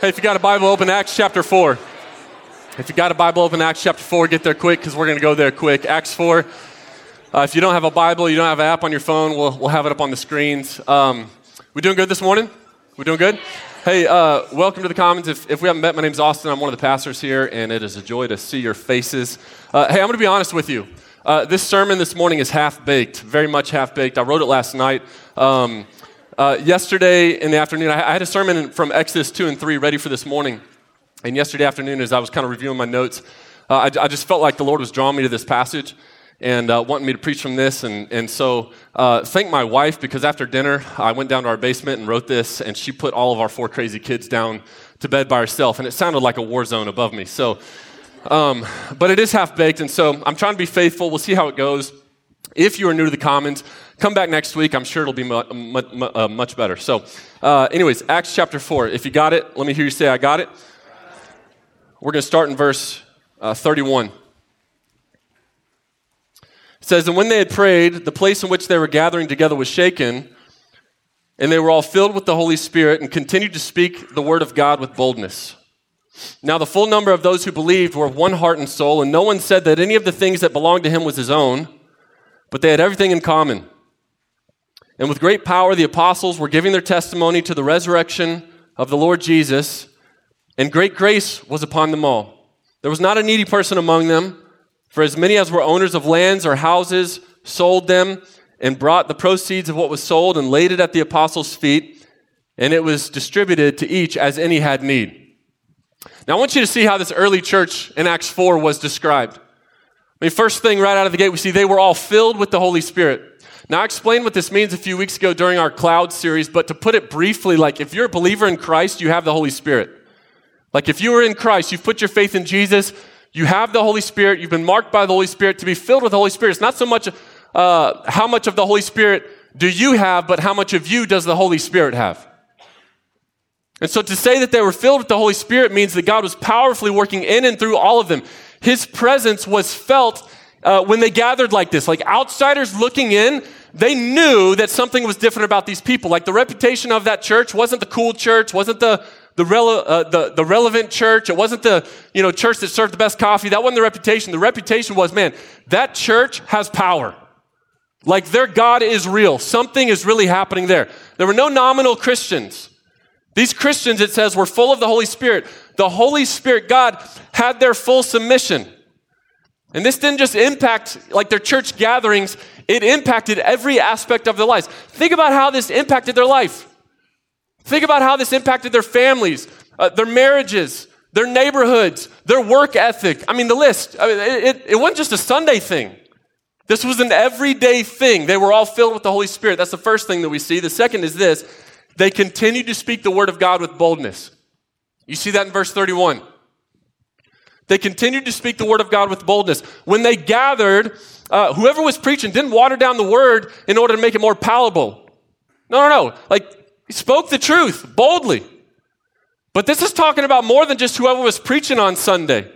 Hey, if you got a Bible open, Acts chapter 4. If you got a Bible open, Acts chapter 4, get there quick because we're going to go there quick. Acts 4. Uh, if you don't have a Bible, you don't have an app on your phone, we'll, we'll have it up on the screens. Um, we doing good this morning? We doing good? Hey, uh, welcome to the Commons. If, if we haven't met, my name's Austin. I'm one of the pastors here, and it is a joy to see your faces. Uh, hey, I'm going to be honest with you. Uh, this sermon this morning is half baked, very much half baked. I wrote it last night. Um, uh, yesterday in the afternoon, I, had a sermon from Exodus 2 and 3 ready for this morning. And yesterday afternoon, as I was kind of reviewing my notes, uh, I, I, just felt like the Lord was drawing me to this passage and uh, wanting me to preach from this. And, and so, uh, thank my wife because after dinner, I went down to our basement and wrote this, and she put all of our four crazy kids down to bed by herself. And it sounded like a war zone above me. So, um, but it is half baked. And so, I'm trying to be faithful. We'll see how it goes. If you are new to the Commons, come back next week. I'm sure it'll be much, uh, much better. So, uh, anyways, Acts chapter 4. If you got it, let me hear you say, I got it. We're going to start in verse uh, 31. It says, And when they had prayed, the place in which they were gathering together was shaken, and they were all filled with the Holy Spirit and continued to speak the word of God with boldness. Now, the full number of those who believed were of one heart and soul, and no one said that any of the things that belonged to him was his own but they had everything in common. And with great power, the apostles were giving their testimony to the resurrection of the Lord Jesus, and great grace was upon them all. There was not a needy person among them, for as many as were owners of lands or houses sold them and brought the proceeds of what was sold and laid it at the apostles' feet, and it was distributed to each as any had need. Now, I want you to see how this early church in Acts 4 was described. I mean, first thing right out of the gate, we see they were all filled with the Holy Spirit. Now, I explained what this means a few weeks ago during our cloud series, but to put it briefly, like if you're a believer in Christ, you have the Holy Spirit. Like if you are in Christ, you've put your faith in Jesus, you have the Holy Spirit, you've been marked by the Holy Spirit to be filled with the Holy Spirit. It's not so much uh, how much of the Holy Spirit do you have, but how much of you does the Holy Spirit have? And so to say that they were filled with the Holy Spirit means that God was powerfully working in and through all of them. His presence was felt uh, when they gathered like this. Like outsiders looking in, they knew that something was different about these people. Like the reputation of that church wasn't the cool church, wasn't the the, rele- uh, the, the relevant church. It wasn't the you know church that served the best coffee. That wasn't the reputation. The reputation was, man, that church has power. Like their God is real. Something is really happening there. There were no nominal Christians. These Christians, it says, were full of the Holy Spirit. The Holy Spirit, God, had their full submission. And this didn't just impact like their church gatherings, it impacted every aspect of their lives. Think about how this impacted their life. Think about how this impacted their families, uh, their marriages, their neighborhoods, their work ethic. I mean, the list. I mean, it, it, it wasn't just a Sunday thing. This was an everyday thing. They were all filled with the Holy Spirit. That's the first thing that we see. The second is this they continued to speak the word of God with boldness. You see that in verse 31. They continued to speak the word of God with boldness. When they gathered, uh, whoever was preaching didn't water down the word in order to make it more palatable. No, no, no. Like, he spoke the truth boldly. But this is talking about more than just whoever was preaching on Sunday.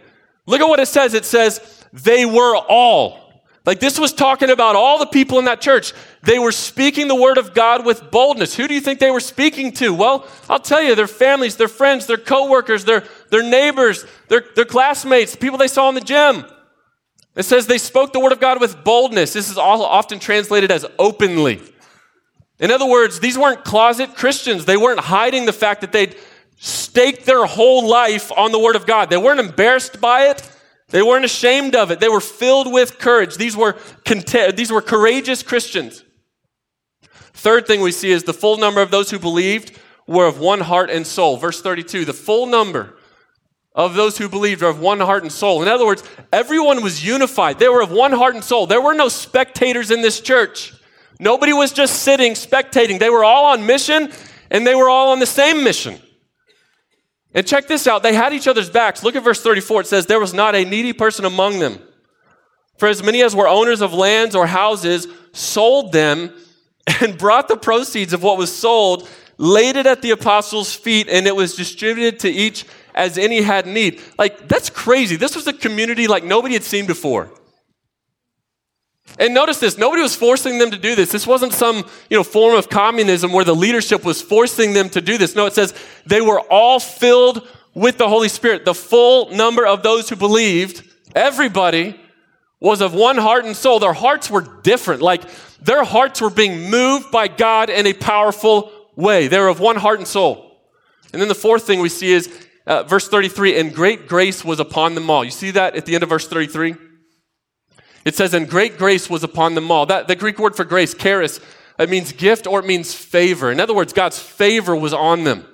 Look at what it says. It says, they were all. Like this was talking about all the people in that church. They were speaking the word of God with boldness. Who do you think they were speaking to? Well, I'll tell you, their families, their friends, their coworkers, their, their neighbors, their, their classmates, people they saw in the gym. It says they spoke the word of God with boldness. This is often translated as openly. In other words, these weren't closet Christians. They weren't hiding the fact that they'd staked their whole life on the word of God. They weren't embarrassed by it. They weren't ashamed of it. They were filled with courage. These were, these were courageous Christians. Third thing we see is the full number of those who believed were of one heart and soul. Verse 32 the full number of those who believed are of one heart and soul. In other words, everyone was unified. They were of one heart and soul. There were no spectators in this church. Nobody was just sitting spectating. They were all on mission and they were all on the same mission. And check this out. They had each other's backs. Look at verse 34. It says, There was not a needy person among them. For as many as were owners of lands or houses sold them and brought the proceeds of what was sold, laid it at the apostles' feet, and it was distributed to each as any had need. Like, that's crazy. This was a community like nobody had seen before. And notice this, nobody was forcing them to do this. This wasn't some, you know, form of communism where the leadership was forcing them to do this. No, it says they were all filled with the Holy Spirit. The full number of those who believed, everybody was of one heart and soul. Their hearts were different. Like their hearts were being moved by God in a powerful way. They were of one heart and soul. And then the fourth thing we see is uh, verse 33 and great grace was upon them all. You see that at the end of verse 33? It says, and great grace was upon them all. That, the Greek word for grace, charis, it means gift or it means favor. In other words, God's favor was on them.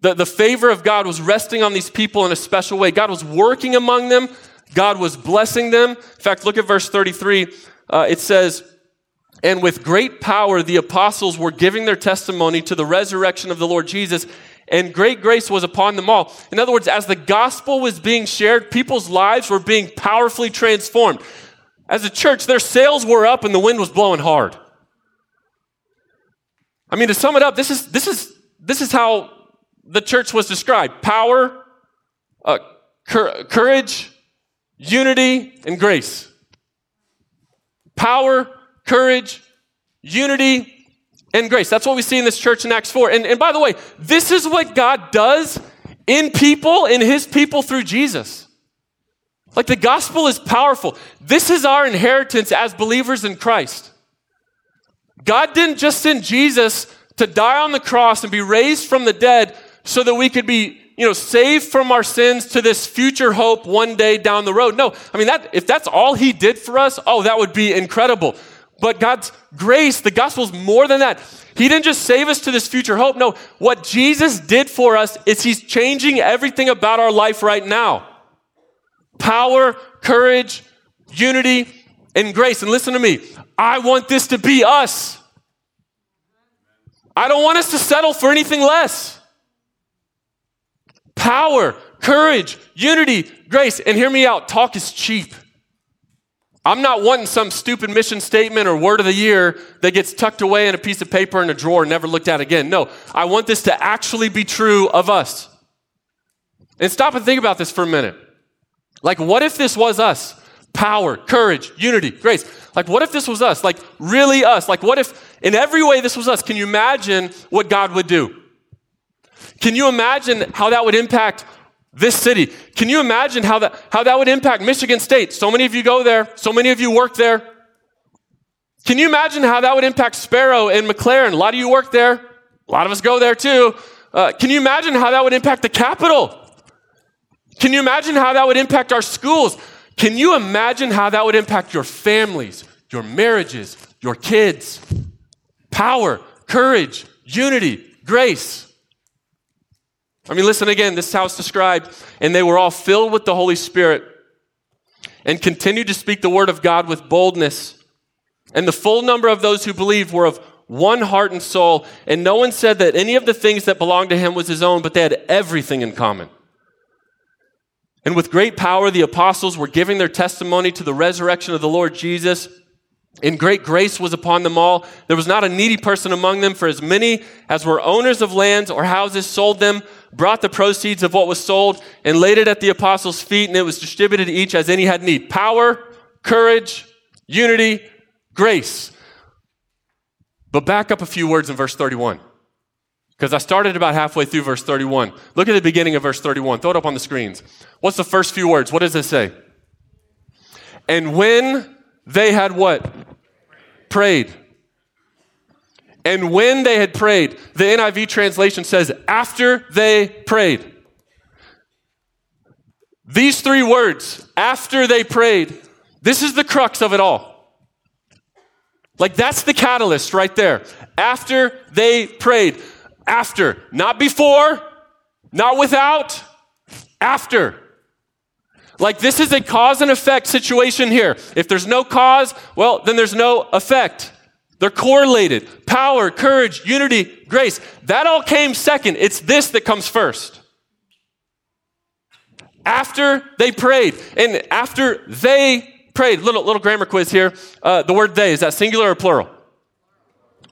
The, the favor of God was resting on these people in a special way. God was working among them, God was blessing them. In fact, look at verse 33. Uh, it says, And with great power the apostles were giving their testimony to the resurrection of the Lord Jesus, and great grace was upon them all. In other words, as the gospel was being shared, people's lives were being powerfully transformed. As a church, their sails were up and the wind was blowing hard. I mean, to sum it up, this is, this is, this is how the church was described power, uh, cur- courage, unity, and grace. Power, courage, unity, and grace. That's what we see in this church in Acts 4. And, and by the way, this is what God does in people, in his people through Jesus. Like the gospel is powerful. This is our inheritance as believers in Christ. God didn't just send Jesus to die on the cross and be raised from the dead so that we could be, you know, saved from our sins to this future hope one day down the road. No, I mean that if that's all he did for us, oh, that would be incredible. But God's grace, the gospel is more than that. He didn't just save us to this future hope. No, what Jesus did for us is He's changing everything about our life right now power, courage, unity, and grace. And listen to me, I want this to be us. I don't want us to settle for anything less. Power, courage, unity, grace. And hear me out talk is cheap. I'm not wanting some stupid mission statement or word of the year that gets tucked away in a piece of paper in a drawer and never looked at again. No, I want this to actually be true of us. And stop and think about this for a minute. Like, what if this was us? Power, courage, unity, grace. Like, what if this was us? Like, really us? Like, what if in every way this was us? Can you imagine what God would do? Can you imagine how that would impact this city. Can you imagine how that, how that would impact Michigan State? So many of you go there, so many of you work there. Can you imagine how that would impact Sparrow and McLaren? A lot of you work there, a lot of us go there too. Uh, can you imagine how that would impact the capital? Can you imagine how that would impact our schools? Can you imagine how that would impact your families, your marriages, your kids? Power, courage, unity, grace. I mean, listen again, this is how it's described. And they were all filled with the Holy Spirit and continued to speak the word of God with boldness. And the full number of those who believed were of one heart and soul. And no one said that any of the things that belonged to him was his own, but they had everything in common. And with great power, the apostles were giving their testimony to the resurrection of the Lord Jesus. And great grace was upon them all. There was not a needy person among them, for as many as were owners of lands or houses sold them brought the proceeds of what was sold and laid it at the apostles' feet, and it was distributed to each as any had need. Power, courage, unity, grace. But back up a few words in verse 31. Because I started about halfway through verse 31. Look at the beginning of verse 31. Throw it up on the screens. What's the first few words? What does it say? And when they had what? Prayed. And when they had prayed, the NIV translation says, after they prayed. These three words, after they prayed, this is the crux of it all. Like that's the catalyst right there. After they prayed. After. Not before, not without, after. Like this is a cause and effect situation here. If there's no cause, well, then there's no effect. They're correlated. Power, courage, unity, grace. That all came second. It's this that comes first. After they prayed, and after they prayed, little, little grammar quiz here. Uh, the word they, is that singular or plural?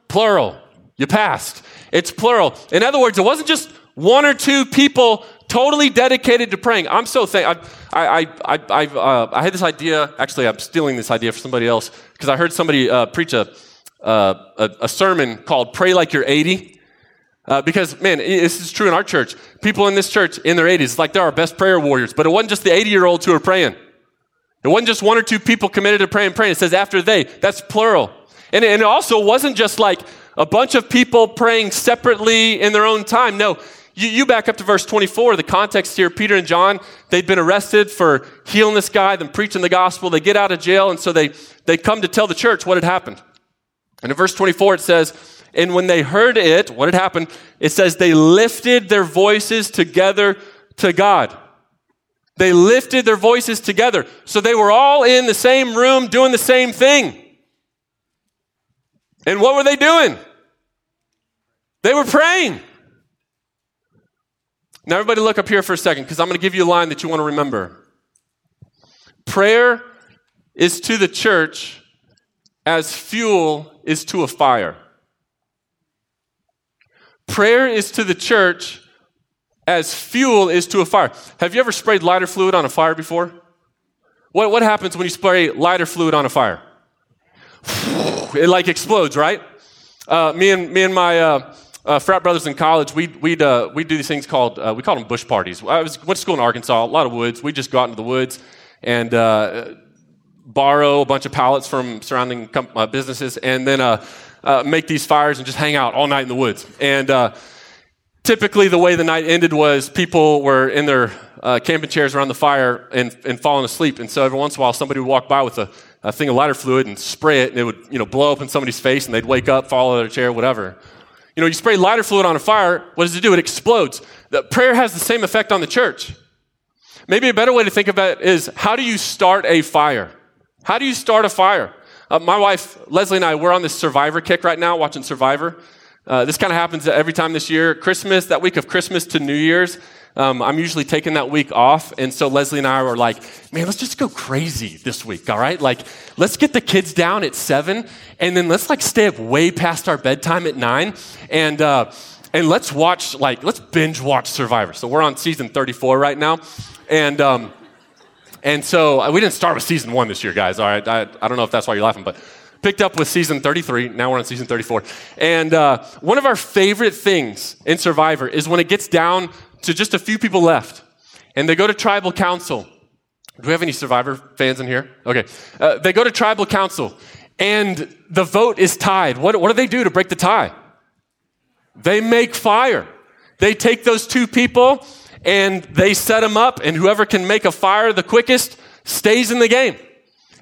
Plural. You passed. It's plural. In other words, it wasn't just one or two people totally dedicated to praying. I'm so thankful. I, I, I, uh, I had this idea. Actually, I'm stealing this idea from somebody else because I heard somebody uh, preach a, uh, a, a, sermon called Pray Like You're 80. Uh, because, man, this is true in our church. People in this church in their 80s, like they're our best prayer warriors. But it wasn't just the 80 year olds who were praying. It wasn't just one or two people committed to praying, praying. It says after they. That's plural. And, and it also wasn't just like a bunch of people praying separately in their own time. No, you, you, back up to verse 24. The context here Peter and John, they'd been arrested for healing this guy, then preaching the gospel. They get out of jail, and so they, they come to tell the church what had happened. And in verse 24, it says, and when they heard it, what had happened? It says they lifted their voices together to God. They lifted their voices together. So they were all in the same room doing the same thing. And what were they doing? They were praying. Now, everybody, look up here for a second because I'm going to give you a line that you want to remember. Prayer is to the church as fuel is to a fire. Prayer is to the church as fuel is to a fire. Have you ever sprayed lighter fluid on a fire before? What, what happens when you spray lighter fluid on a fire? It like explodes, right? Uh, me and me and my uh, uh, frat brothers in college, we'd, we'd, uh, we'd do these things called, uh, we called them bush parties. I was, went to school in Arkansas, a lot of woods. We'd just go out into the woods and uh, borrow a bunch of pallets from surrounding com- businesses and then uh, make these fires and just hang out all night in the woods. And uh, typically, the way the night ended was people were in their uh, camping chairs around the fire and, and falling asleep. And so every once in a while, somebody would walk by with a, a thing of lighter fluid and spray it, and it would you know blow up in somebody's face, and they'd wake up, fall out of their chair, whatever. You know, you spray lighter fluid on a fire, what does it do? It explodes. The prayer has the same effect on the church. Maybe a better way to think of it is how do you start a fire? How do you start a fire? Uh, my wife, Leslie, and I, we're on this Survivor kick right now, watching Survivor. Uh, this kind of happens every time this year. Christmas, that week of Christmas to New Year's, um, I'm usually taking that week off. And so Leslie and I were like, man, let's just go crazy this week, all right? Like, let's get the kids down at seven, and then let's like stay up way past our bedtime at nine. And, uh, and let's watch, like, let's binge watch Survivor. So we're on season 34 right now. And, um, and so uh, we didn't start with season one this year, guys. All right, I, I don't know if that's why you're laughing, but picked up with season 33. Now we're on season 34. And uh, one of our favorite things in Survivor is when it gets down to just a few people left, and they go to tribal council. Do we have any Survivor fans in here? Okay. Uh, they go to tribal council, and the vote is tied. What, what do they do to break the tie? They make fire. They take those two people and they set them up, and whoever can make a fire the quickest stays in the game.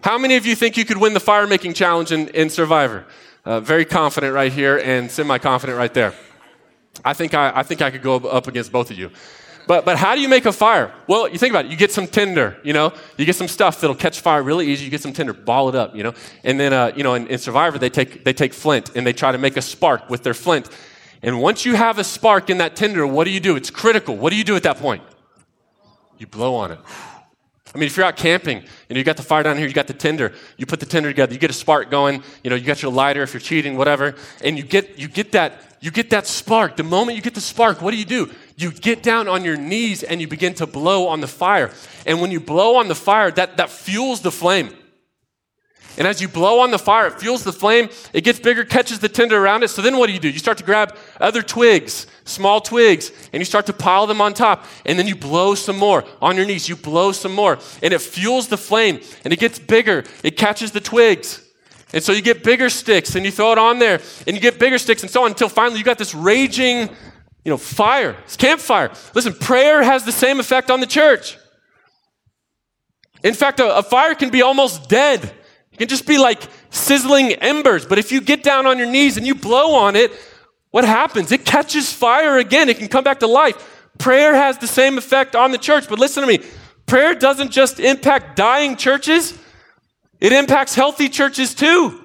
How many of you think you could win the fire making challenge in, in Survivor? Uh, very confident right here and semi confident right there. I think I, I think I could go up against both of you. But, but how do you make a fire? Well, you think about it. You get some tinder, you know, you get some stuff that'll catch fire really easy. You get some tinder, ball it up, you know, and then, uh, you know, in, in Survivor, they take, they take flint and they try to make a spark with their flint. And once you have a spark in that tinder, what do you do? It's critical. What do you do at that point? You blow on it. I mean, if you're out camping and you got the fire down here, you got the tinder, you put the tinder together, you get a spark going, you know, you got your lighter if you're cheating, whatever, and you get you get that you get that spark. The moment you get the spark, what do you do? You get down on your knees and you begin to blow on the fire. And when you blow on the fire, that, that fuels the flame. And as you blow on the fire, it fuels the flame, it gets bigger, catches the tinder around it. So then what do you do? You start to grab other twigs, small twigs, and you start to pile them on top. And then you blow some more on your knees. You blow some more. And it fuels the flame, and it gets bigger. It catches the twigs. And so you get bigger sticks, and you throw it on there, and you get bigger sticks, and so on until finally you got this raging, you know, fire. It's campfire. Listen, prayer has the same effect on the church. In fact, a, a fire can be almost dead can just be like sizzling embers. But if you get down on your knees and you blow on it, what happens? It catches fire again. It can come back to life. Prayer has the same effect on the church. But listen to me prayer doesn't just impact dying churches, it impacts healthy churches too.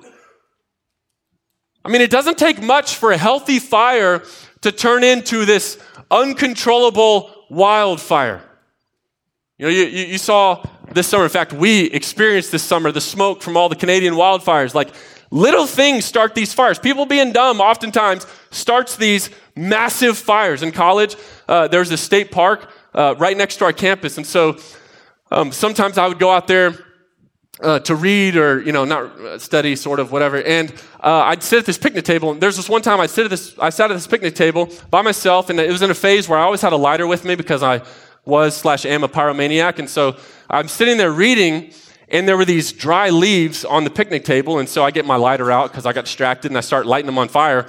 I mean, it doesn't take much for a healthy fire to turn into this uncontrollable wildfire. You know, you, you, saw this summer. In fact, we experienced this summer the smoke from all the Canadian wildfires. Like little things start these fires. People being dumb oftentimes starts these massive fires. In college, uh, there's a state park uh, right next to our campus. And so um, sometimes I would go out there uh, to read or, you know, not uh, study, sort of, whatever. And uh, I'd sit at this picnic table. And there's this one time I sit at this, I sat at this picnic table by myself, and it was in a phase where I always had a lighter with me because I was slash am a pyromaniac. And so I'm sitting there reading, and there were these dry leaves on the picnic table. And so I get my lighter out because I got distracted and I start lighting them on fire.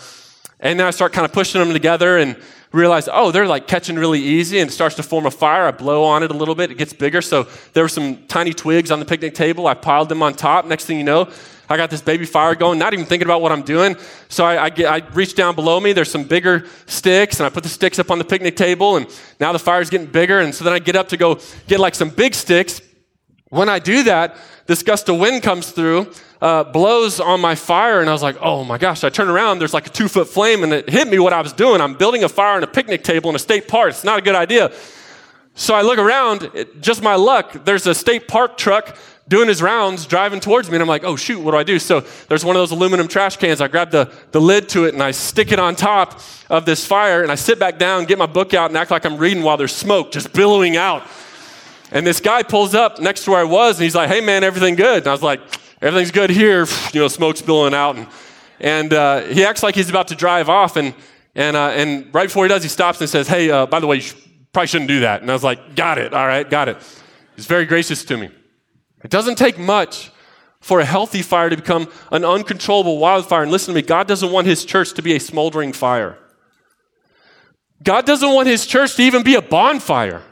And then I start kind of pushing them together and realize, oh, they're like catching really easy and starts to form a fire. I blow on it a little bit, it gets bigger. So there were some tiny twigs on the picnic table. I piled them on top. Next thing you know, I got this baby fire going, not even thinking about what I'm doing. So I, I, get, I reach down below me. There's some bigger sticks, and I put the sticks up on the picnic table, and now the fire's getting bigger. And so then I get up to go get like some big sticks. When I do that, this gust of wind comes through, uh, blows on my fire, and I was like, oh my gosh. I turn around, there's like a two foot flame, and it hit me what I was doing. I'm building a fire in a picnic table in a state park. It's not a good idea. So I look around, just my luck, there's a state park truck doing his rounds, driving towards me, and I'm like, oh shoot, what do I do? So there's one of those aluminum trash cans. I grab the, the lid to it and I stick it on top of this fire, and I sit back down, get my book out, and act like I'm reading while there's smoke just billowing out. And this guy pulls up next to where I was, and he's like, hey man, everything good? And I was like, everything's good here. You know, smoke's billowing out. And, and uh, he acts like he's about to drive off. And, and, uh, and right before he does, he stops and says, hey, uh, by the way, you probably shouldn't do that. And I was like, got it. All right, got it. He's very gracious to me. It doesn't take much for a healthy fire to become an uncontrollable wildfire. And listen to me, God doesn't want his church to be a smoldering fire. God doesn't want his church to even be a bonfire.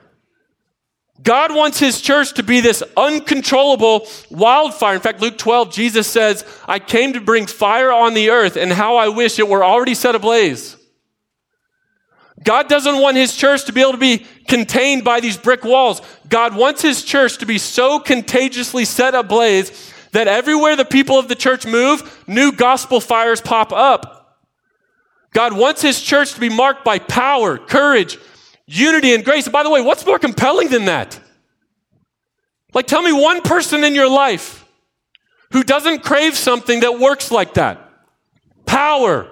God wants his church to be this uncontrollable wildfire. In fact, Luke 12, Jesus says, I came to bring fire on the earth, and how I wish it were already set ablaze. God doesn't want his church to be able to be contained by these brick walls. God wants his church to be so contagiously set ablaze that everywhere the people of the church move, new gospel fires pop up. God wants his church to be marked by power, courage, unity and grace. And by the way, what's more compelling than that? Like, tell me one person in your life who doesn't crave something that works like that power,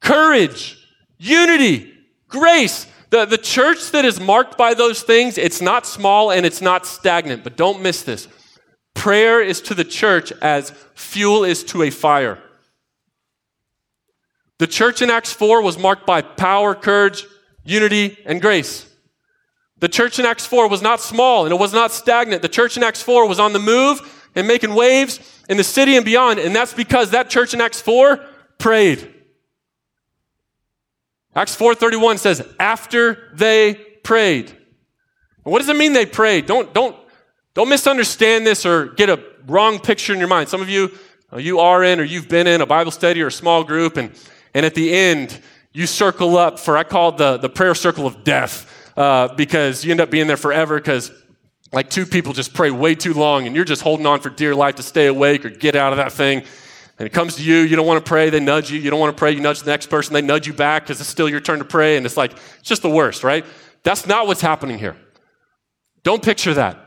courage, unity, grace. The, the church that is marked by those things, it's not small and it's not stagnant, but don't miss this. Prayer is to the church as fuel is to a fire. The church in Acts 4 was marked by power, courage, unity, and grace. The church in Acts 4 was not small and it was not stagnant. The church in Acts 4 was on the move and making waves in the city and beyond. And that's because that church in Acts 4 prayed. Acts 4:31 says, after they prayed. what does it mean they prayed? Don't, don't, don't misunderstand this or get a wrong picture in your mind. Some of you, uh, you are in or you've been in a Bible study or a small group, and, and at the end, you circle up for, I call it the, the prayer circle of death, uh, because you end up being there forever because like two people just pray way too long and you're just holding on for dear life to stay awake or get out of that thing. And it comes to you, you don't want to pray, they nudge you. You don't want to pray, you nudge the next person, they nudge you back because it's still your turn to pray. And it's like, it's just the worst, right? That's not what's happening here. Don't picture that.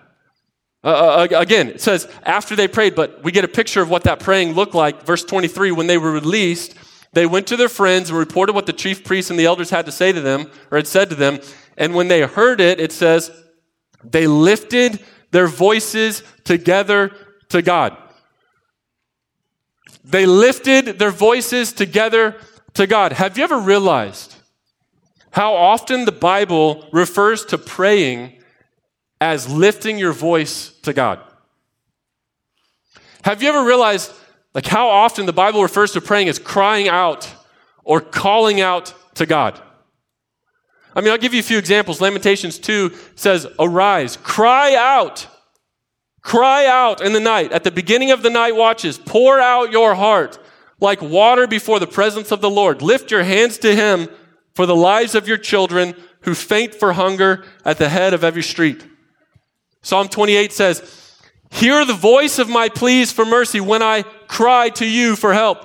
Uh, uh, again, it says after they prayed, but we get a picture of what that praying looked like. Verse 23 when they were released, they went to their friends and reported what the chief priests and the elders had to say to them, or had said to them. And when they heard it, it says, they lifted their voices together to God. They lifted their voices together to God. Have you ever realized how often the Bible refers to praying as lifting your voice to God? Have you ever realized like how often the Bible refers to praying as crying out or calling out to God. I mean, I'll give you a few examples. Lamentations 2 says, Arise, cry out, cry out in the night. At the beginning of the night watches, pour out your heart like water before the presence of the Lord. Lift your hands to Him for the lives of your children who faint for hunger at the head of every street. Psalm 28 says, Hear the voice of my pleas for mercy when I cry to you for help.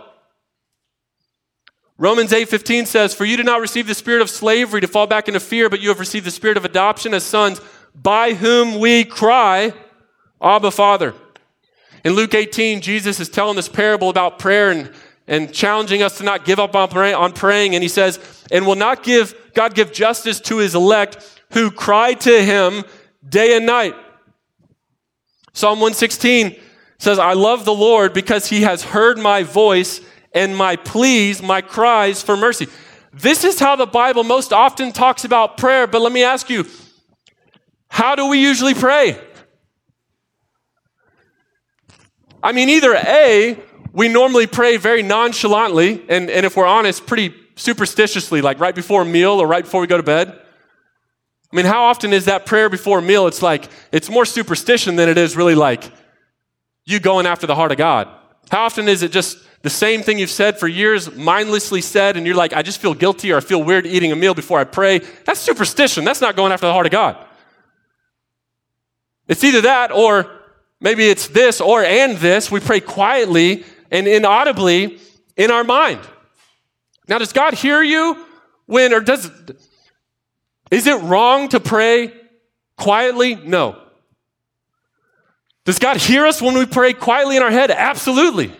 Romans 8:15 says, "For you did not receive the spirit of slavery to fall back into fear, but you have received the spirit of adoption as sons, by whom we cry, Abba, Father." In Luke 18, Jesus is telling this parable about prayer and, and challenging us to not give up on, pray, on praying. And he says, And will not give God give justice to his elect who cry to him day and night. Psalm 116 says, I love the Lord because he has heard my voice and my pleas, my cries for mercy. This is how the Bible most often talks about prayer. But let me ask you, how do we usually pray? I mean, either A, we normally pray very nonchalantly, and, and if we're honest, pretty superstitiously, like right before a meal or right before we go to bed. I mean, how often is that prayer before a meal? It's like, it's more superstition than it is really like you going after the heart of God. How often is it just the same thing you've said for years, mindlessly said, and you're like, I just feel guilty or I feel weird eating a meal before I pray? That's superstition. That's not going after the heart of God. It's either that or maybe it's this or and this. We pray quietly and inaudibly in our mind. Now, does God hear you when, or does, is it wrong to pray quietly? No. Does God hear us when we pray quietly in our head? Absolutely.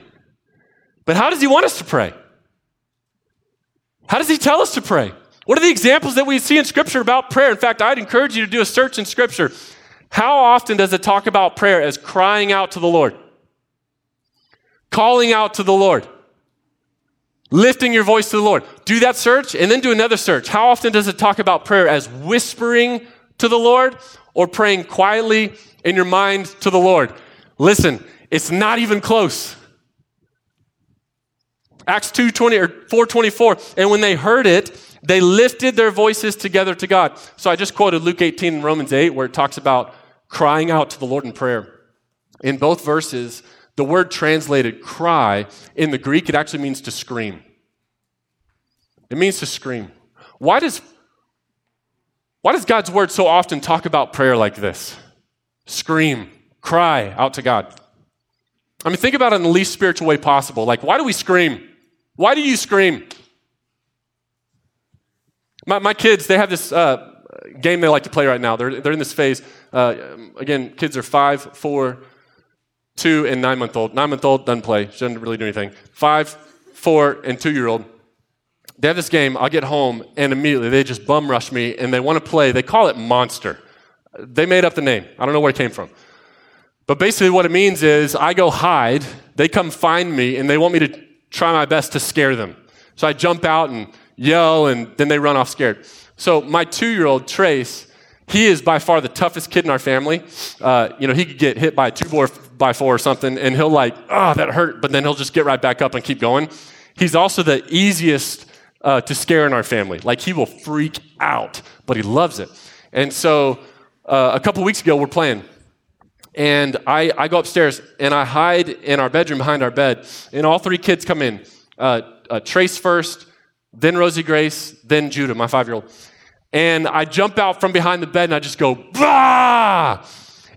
But how does He want us to pray? How does He tell us to pray? What are the examples that we see in Scripture about prayer? In fact, I'd encourage you to do a search in Scripture. How often does it talk about prayer as crying out to the Lord? Calling out to the Lord. Lifting your voice to the Lord. Do that search and then do another search. How often does it talk about prayer as whispering to the Lord or praying quietly in your mind to the Lord? Listen, it's not even close. Acts 2:20 or 424 and when they heard it they lifted their voices together to God. So I just quoted Luke 18 and Romans 8 where it talks about crying out to the Lord in prayer. In both verses, the word translated cry in the Greek, it actually means to scream. It means to scream. Why does, why does God's word so often talk about prayer like this? Scream, cry out to God. I mean, think about it in the least spiritual way possible. Like, why do we scream? Why do you scream? My, my kids, they have this uh, game they like to play right now. They're, they're in this phase. Uh, again, kids are five, four, two, and nine month old. Nine month old doesn't play, she doesn't really do anything. Five, four, and two year old. They have this game. I get home, and immediately they just bum rush me, and they want to play. They call it Monster. They made up the name. I don't know where it came from. But basically, what it means is I go hide, they come find me, and they want me to try my best to scare them. So I jump out and yell, and then they run off scared. So my two year old, Trace, he is by far the toughest kid in our family. Uh, you know, he could get hit by a two by four or something, and he'll like, oh, that hurt, but then he'll just get right back up and keep going. He's also the easiest uh, to scare in our family. Like, he will freak out, but he loves it. And so uh, a couple weeks ago, we're playing. And I, I go upstairs and I hide in our bedroom behind our bed. And all three kids come in uh, uh, Trace first, then Rosie Grace, then Judah, my five year old. And I jump out from behind the bed and I just go, bah!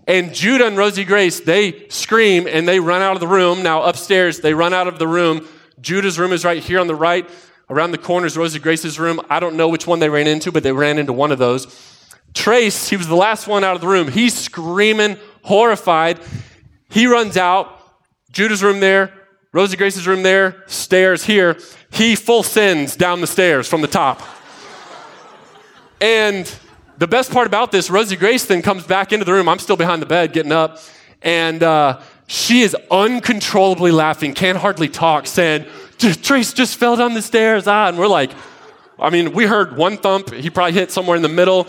And Judah and Rosie Grace, they scream and they run out of the room. Now, upstairs, they run out of the room. Judah's room is right here on the right. Around the corner is Rosie Grace's room. I don't know which one they ran into, but they ran into one of those. Trace, he was the last one out of the room. He's screaming, horrified. He runs out. Judah's room there, Rosie Grace's room there, stairs here. He full sends down the stairs from the top. And the best part about this, Rosie Grace then comes back into the room. I'm still behind the bed getting up. And uh, she is uncontrollably laughing, can't hardly talk, saying, Trace just fell down the stairs. Ah, and we're like, I mean, we heard one thump. He probably hit somewhere in the middle.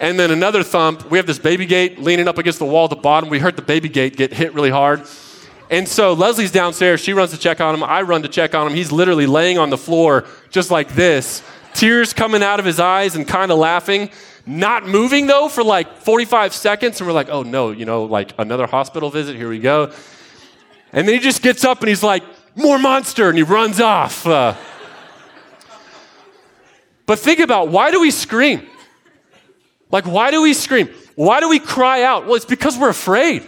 And then another thump. We have this baby gate leaning up against the wall at the bottom. We heard the baby gate get hit really hard. And so Leslie's downstairs. She runs to check on him. I run to check on him. He's literally laying on the floor just like this, tears coming out of his eyes and kind of laughing. Not moving though for like 45 seconds. And we're like, oh no, you know, like another hospital visit. Here we go. And then he just gets up and he's like, more monster. And he runs off. Uh, but think about why do we scream? Like, why do we scream? Why do we cry out? Well, it's because we're afraid.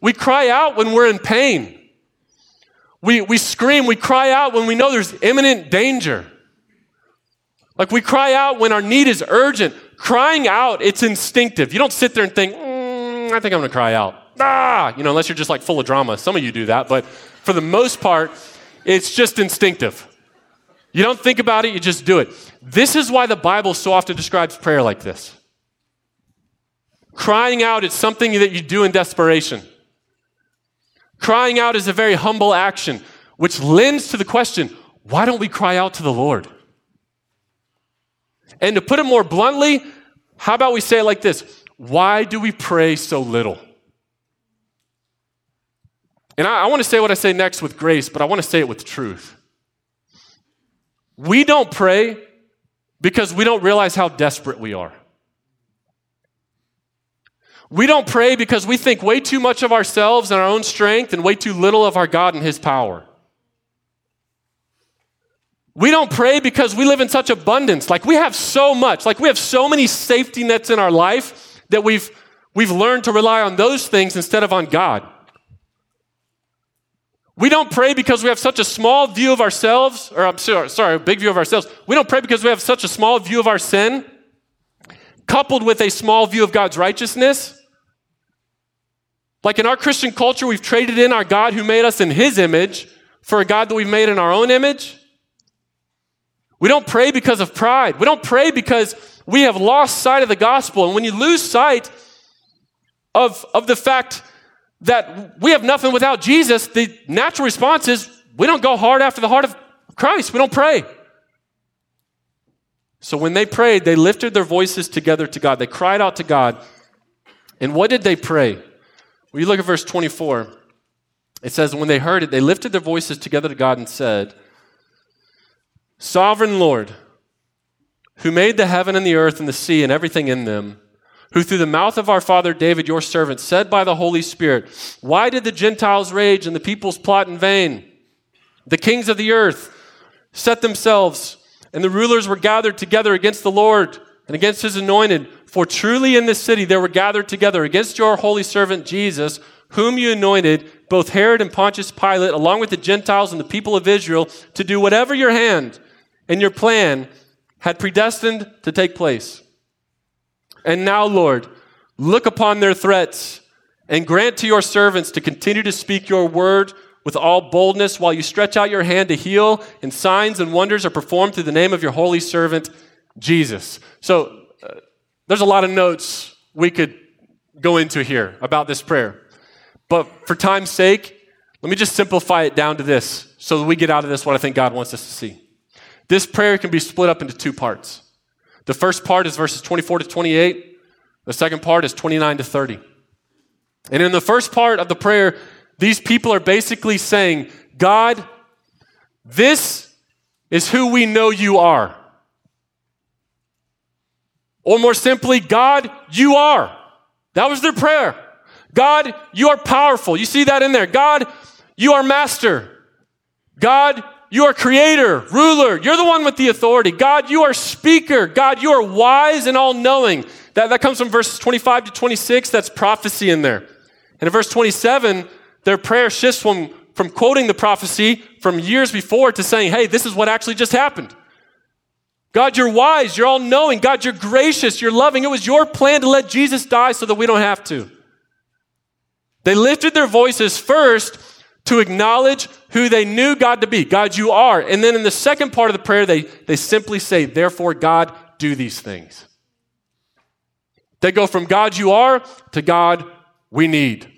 We cry out when we're in pain. We, we scream, we cry out when we know there's imminent danger. Like we cry out when our need is urgent. Crying out, it's instinctive. You don't sit there and think, mm, I think I'm gonna cry out. Ah, you know, unless you're just like full of drama. Some of you do that, but for the most part, it's just instinctive. You don't think about it, you just do it. This is why the Bible so often describes prayer like this. Crying out is something that you do in desperation. Crying out is a very humble action, which lends to the question why don't we cry out to the Lord? And to put it more bluntly, how about we say it like this Why do we pray so little? And I, I want to say what I say next with grace, but I want to say it with truth. We don't pray because we don't realize how desperate we are. We don't pray because we think way too much of ourselves and our own strength and way too little of our God and His power. We don't pray because we live in such abundance. Like we have so much, like we have so many safety nets in our life that we've, we've learned to rely on those things instead of on God. We don't pray because we have such a small view of ourselves, or I'm sorry, sorry, a big view of ourselves. We don't pray because we have such a small view of our sin, coupled with a small view of God's righteousness. Like in our Christian culture, we've traded in our God who made us in his image for a God that we've made in our own image. We don't pray because of pride. We don't pray because we have lost sight of the gospel. And when you lose sight of, of the fact that we have nothing without Jesus, the natural response is we don't go hard after the heart of Christ. We don't pray. So when they prayed, they lifted their voices together to God. They cried out to God. And what did they pray? Well, you look at verse 24. It says, When they heard it, they lifted their voices together to God and said, Sovereign Lord, who made the heaven and the earth and the sea and everything in them, who through the mouth of our father David, your servant, said by the Holy Spirit, Why did the Gentiles rage and the peoples plot in vain? The kings of the earth set themselves, and the rulers were gathered together against the Lord and against his anointed. For truly in this city there were gathered together against your holy servant Jesus, whom you anointed, both Herod and Pontius Pilate, along with the Gentiles and the people of Israel, to do whatever your hand and your plan had predestined to take place. And now, Lord, look upon their threats and grant to your servants to continue to speak your word with all boldness while you stretch out your hand to heal, and signs and wonders are performed through the name of your holy servant, Jesus. So, uh, there's a lot of notes we could go into here about this prayer. But for time's sake, let me just simplify it down to this so that we get out of this what I think God wants us to see. This prayer can be split up into two parts. The first part is verses 24 to 28. The second part is 29 to 30. And in the first part of the prayer, these people are basically saying, God, this is who we know you are. Or more simply, God, you are. That was their prayer. God, you are powerful. You see that in there. God, you are master. God, you are creator, ruler. You're the one with the authority. God, you are speaker. God, you are wise and all knowing. That, that comes from verses 25 to 26. That's prophecy in there. And in verse 27, their prayer shifts from, from quoting the prophecy from years before to saying, hey, this is what actually just happened. God, you're wise. You're all knowing. God, you're gracious. You're loving. It was your plan to let Jesus die so that we don't have to. They lifted their voices first to acknowledge who they knew God to be. God, you are. And then in the second part of the prayer, they, they simply say, Therefore, God, do these things. They go from God, you are, to God, we need.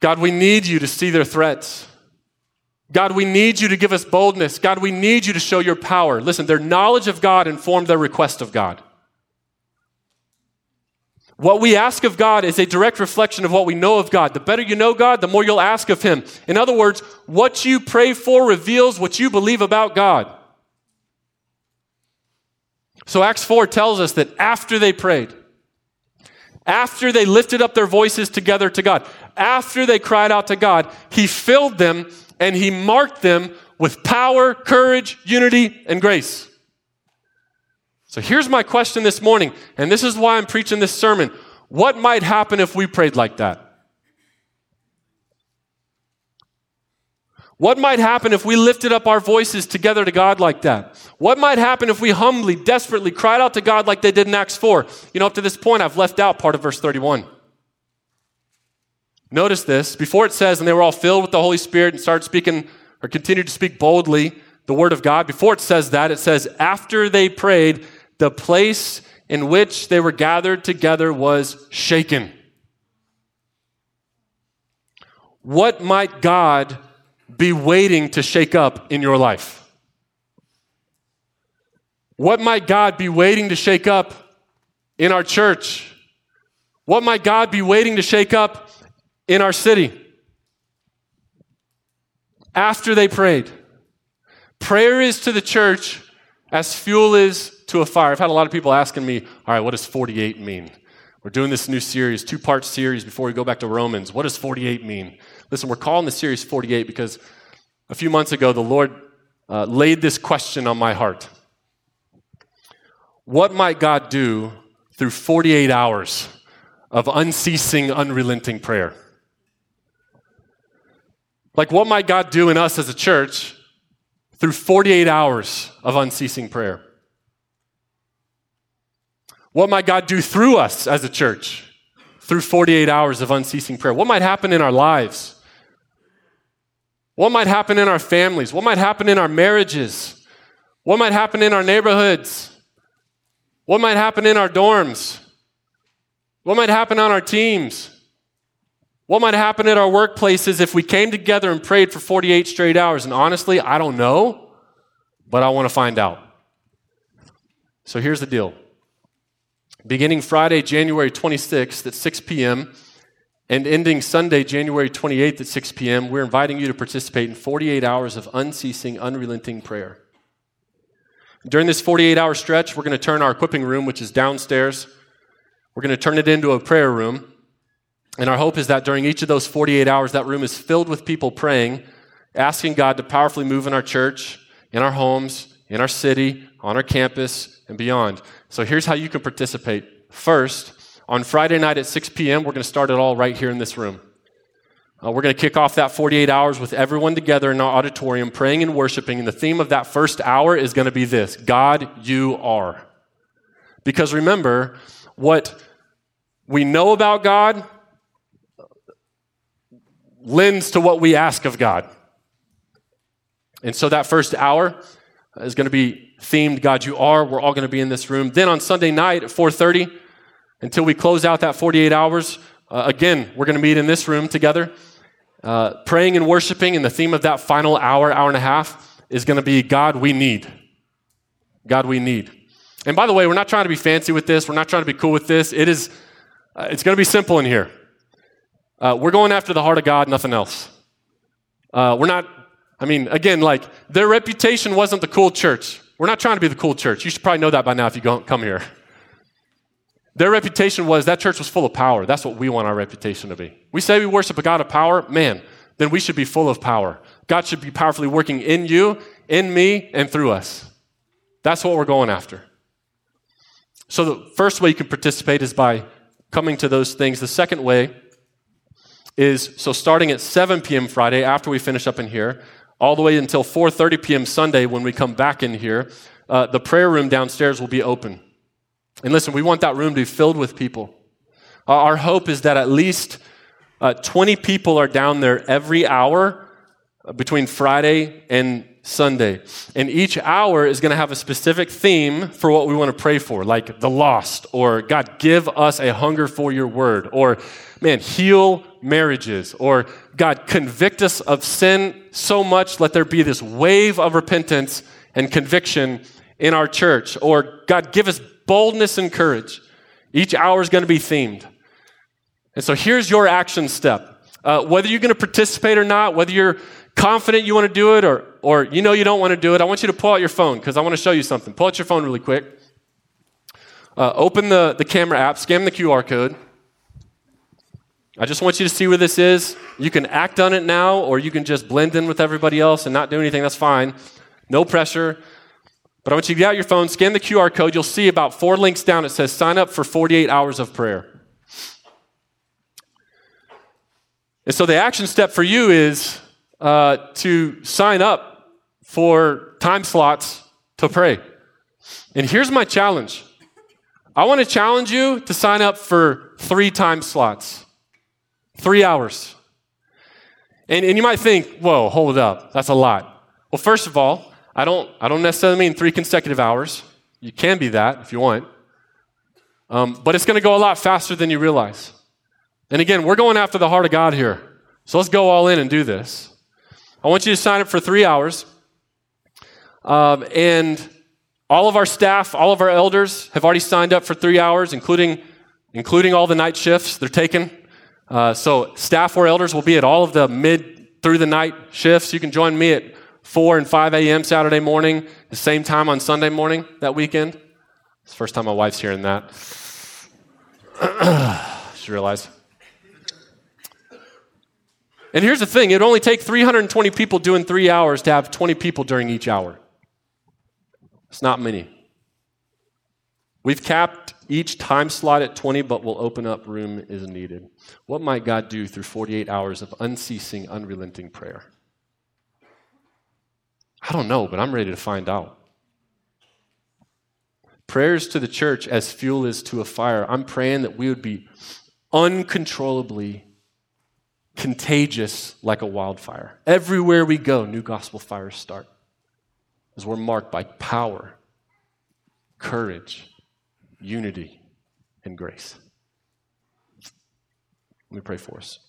God, we need you to see their threats. God, we need you to give us boldness. God, we need you to show your power. Listen, their knowledge of God informed their request of God. What we ask of God is a direct reflection of what we know of God. The better you know God, the more you'll ask of Him. In other words, what you pray for reveals what you believe about God. So Acts 4 tells us that after they prayed, after they lifted up their voices together to God, after they cried out to God, He filled them and He marked them with power, courage, unity, and grace. So here's my question this morning, and this is why I'm preaching this sermon. What might happen if we prayed like that? What might happen if we lifted up our voices together to God like that? What might happen if we humbly, desperately cried out to God like they did in Acts 4? You know, up to this point, I've left out part of verse 31. Notice this. Before it says, and they were all filled with the Holy Spirit and started speaking or continued to speak boldly, the Word of God, before it says that, it says, after they prayed, the place in which they were gathered together was shaken. What might God be waiting to shake up in your life? What might God be waiting to shake up in our church? What might God be waiting to shake up in our city? After they prayed. Prayer is to the church as fuel is to a fire. I've had a lot of people asking me, all right, what does 48 mean? We're doing this new series, two part series before we go back to Romans. What does 48 mean? Listen, we're calling the series 48 because a few months ago the Lord uh, laid this question on my heart What might God do through 48 hours of unceasing, unrelenting prayer? Like, what might God do in us as a church through 48 hours of unceasing prayer? What might God do through us as a church through 48 hours of unceasing prayer? What might happen in our lives? What might happen in our families? What might happen in our marriages? What might happen in our neighborhoods? What might happen in our dorms? What might happen on our teams? What might happen at our workplaces if we came together and prayed for 48 straight hours? And honestly, I don't know, but I want to find out. So here's the deal beginning Friday, January 26th at 6 p.m., and ending Sunday, January 28th at 6 p.m., we're inviting you to participate in 48 hours of unceasing, unrelenting prayer. During this 48 hour stretch, we're going to turn our equipping room, which is downstairs, we're going to turn it into a prayer room. And our hope is that during each of those 48 hours, that room is filled with people praying, asking God to powerfully move in our church, in our homes, in our city, on our campus, and beyond. So here's how you can participate. First, on Friday night at 6 p.m., we're going to start it all right here in this room. Uh, we're going to kick off that 48 hours with everyone together in our auditorium praying and worshiping. And the theme of that first hour is going to be this God, you are. Because remember, what we know about God lends to what we ask of God. And so that first hour is going to be themed God you are. We're all going to be in this room. Then on Sunday night at 4:30 until we close out that 48 hours, uh, again, we're going to meet in this room together, uh, praying and worshiping. And the theme of that final hour, hour and a half, is going to be God we need. God we need. And by the way, we're not trying to be fancy with this. We're not trying to be cool with this. It is. Uh, it's going to be simple in here. Uh, we're going after the heart of God, nothing else. Uh, we're not, I mean, again, like their reputation wasn't the cool church. We're not trying to be the cool church. You should probably know that by now if you don't come here. Their reputation was that church was full of power. That's what we want our reputation to be. We say we worship a God of power, man, then we should be full of power. God should be powerfully working in you, in me, and through us. That's what we're going after. So the first way you can participate is by coming to those things. The second way is so starting at 7 p.m. Friday after we finish up in here, all the way until 4:30 p.m. Sunday when we come back in here, uh, the prayer room downstairs will be open. And listen, we want that room to be filled with people. Our hope is that at least uh, 20 people are down there every hour uh, between Friday and Sunday. And each hour is going to have a specific theme for what we want to pray for, like the lost, or God, give us a hunger for your word, or man, heal marriages, or God, convict us of sin so much, let there be this wave of repentance and conviction in our church, or God, give us boldness and courage. Each hour is going to be themed. And so here's your action step. Uh, whether you're going to participate or not, whether you're confident you want to do it or, or you know you don't want to do it, I want you to pull out your phone because I want to show you something. Pull out your phone really quick. Uh, open the, the camera app, scan the QR code. I just want you to see where this is. You can act on it now, or you can just blend in with everybody else and not do anything. That's fine. No pressure. But I want you to get out your phone, scan the QR code. You'll see about four links down. It says sign up for 48 hours of prayer. And so the action step for you is uh, to sign up for time slots to pray. And here's my challenge I want to challenge you to sign up for three time slots, three hours. And, and you might think, whoa, hold it up, that's a lot. Well, first of all, I don't, I don't necessarily mean three consecutive hours. You can be that if you want. Um, but it's going to go a lot faster than you realize. And again, we're going after the heart of God here. So let's go all in and do this. I want you to sign up for three hours. Um, and all of our staff, all of our elders have already signed up for three hours, including, including all the night shifts they're taking. Uh, so staff or elders will be at all of the mid through the night shifts. You can join me at 4 and 5 a.m. Saturday morning, the same time on Sunday morning that weekend. It's the first time my wife's hearing that. She realized. And here's the thing it would only take 320 people doing three hours to have 20 people during each hour. It's not many. We've capped each time slot at 20, but we'll open up room as needed. What might God do through 48 hours of unceasing, unrelenting prayer? I don't know, but I'm ready to find out. Prayers to the church as fuel is to a fire. I'm praying that we would be uncontrollably contagious like a wildfire. Everywhere we go, new gospel fires start as we're marked by power, courage, unity, and grace. Let me pray for us.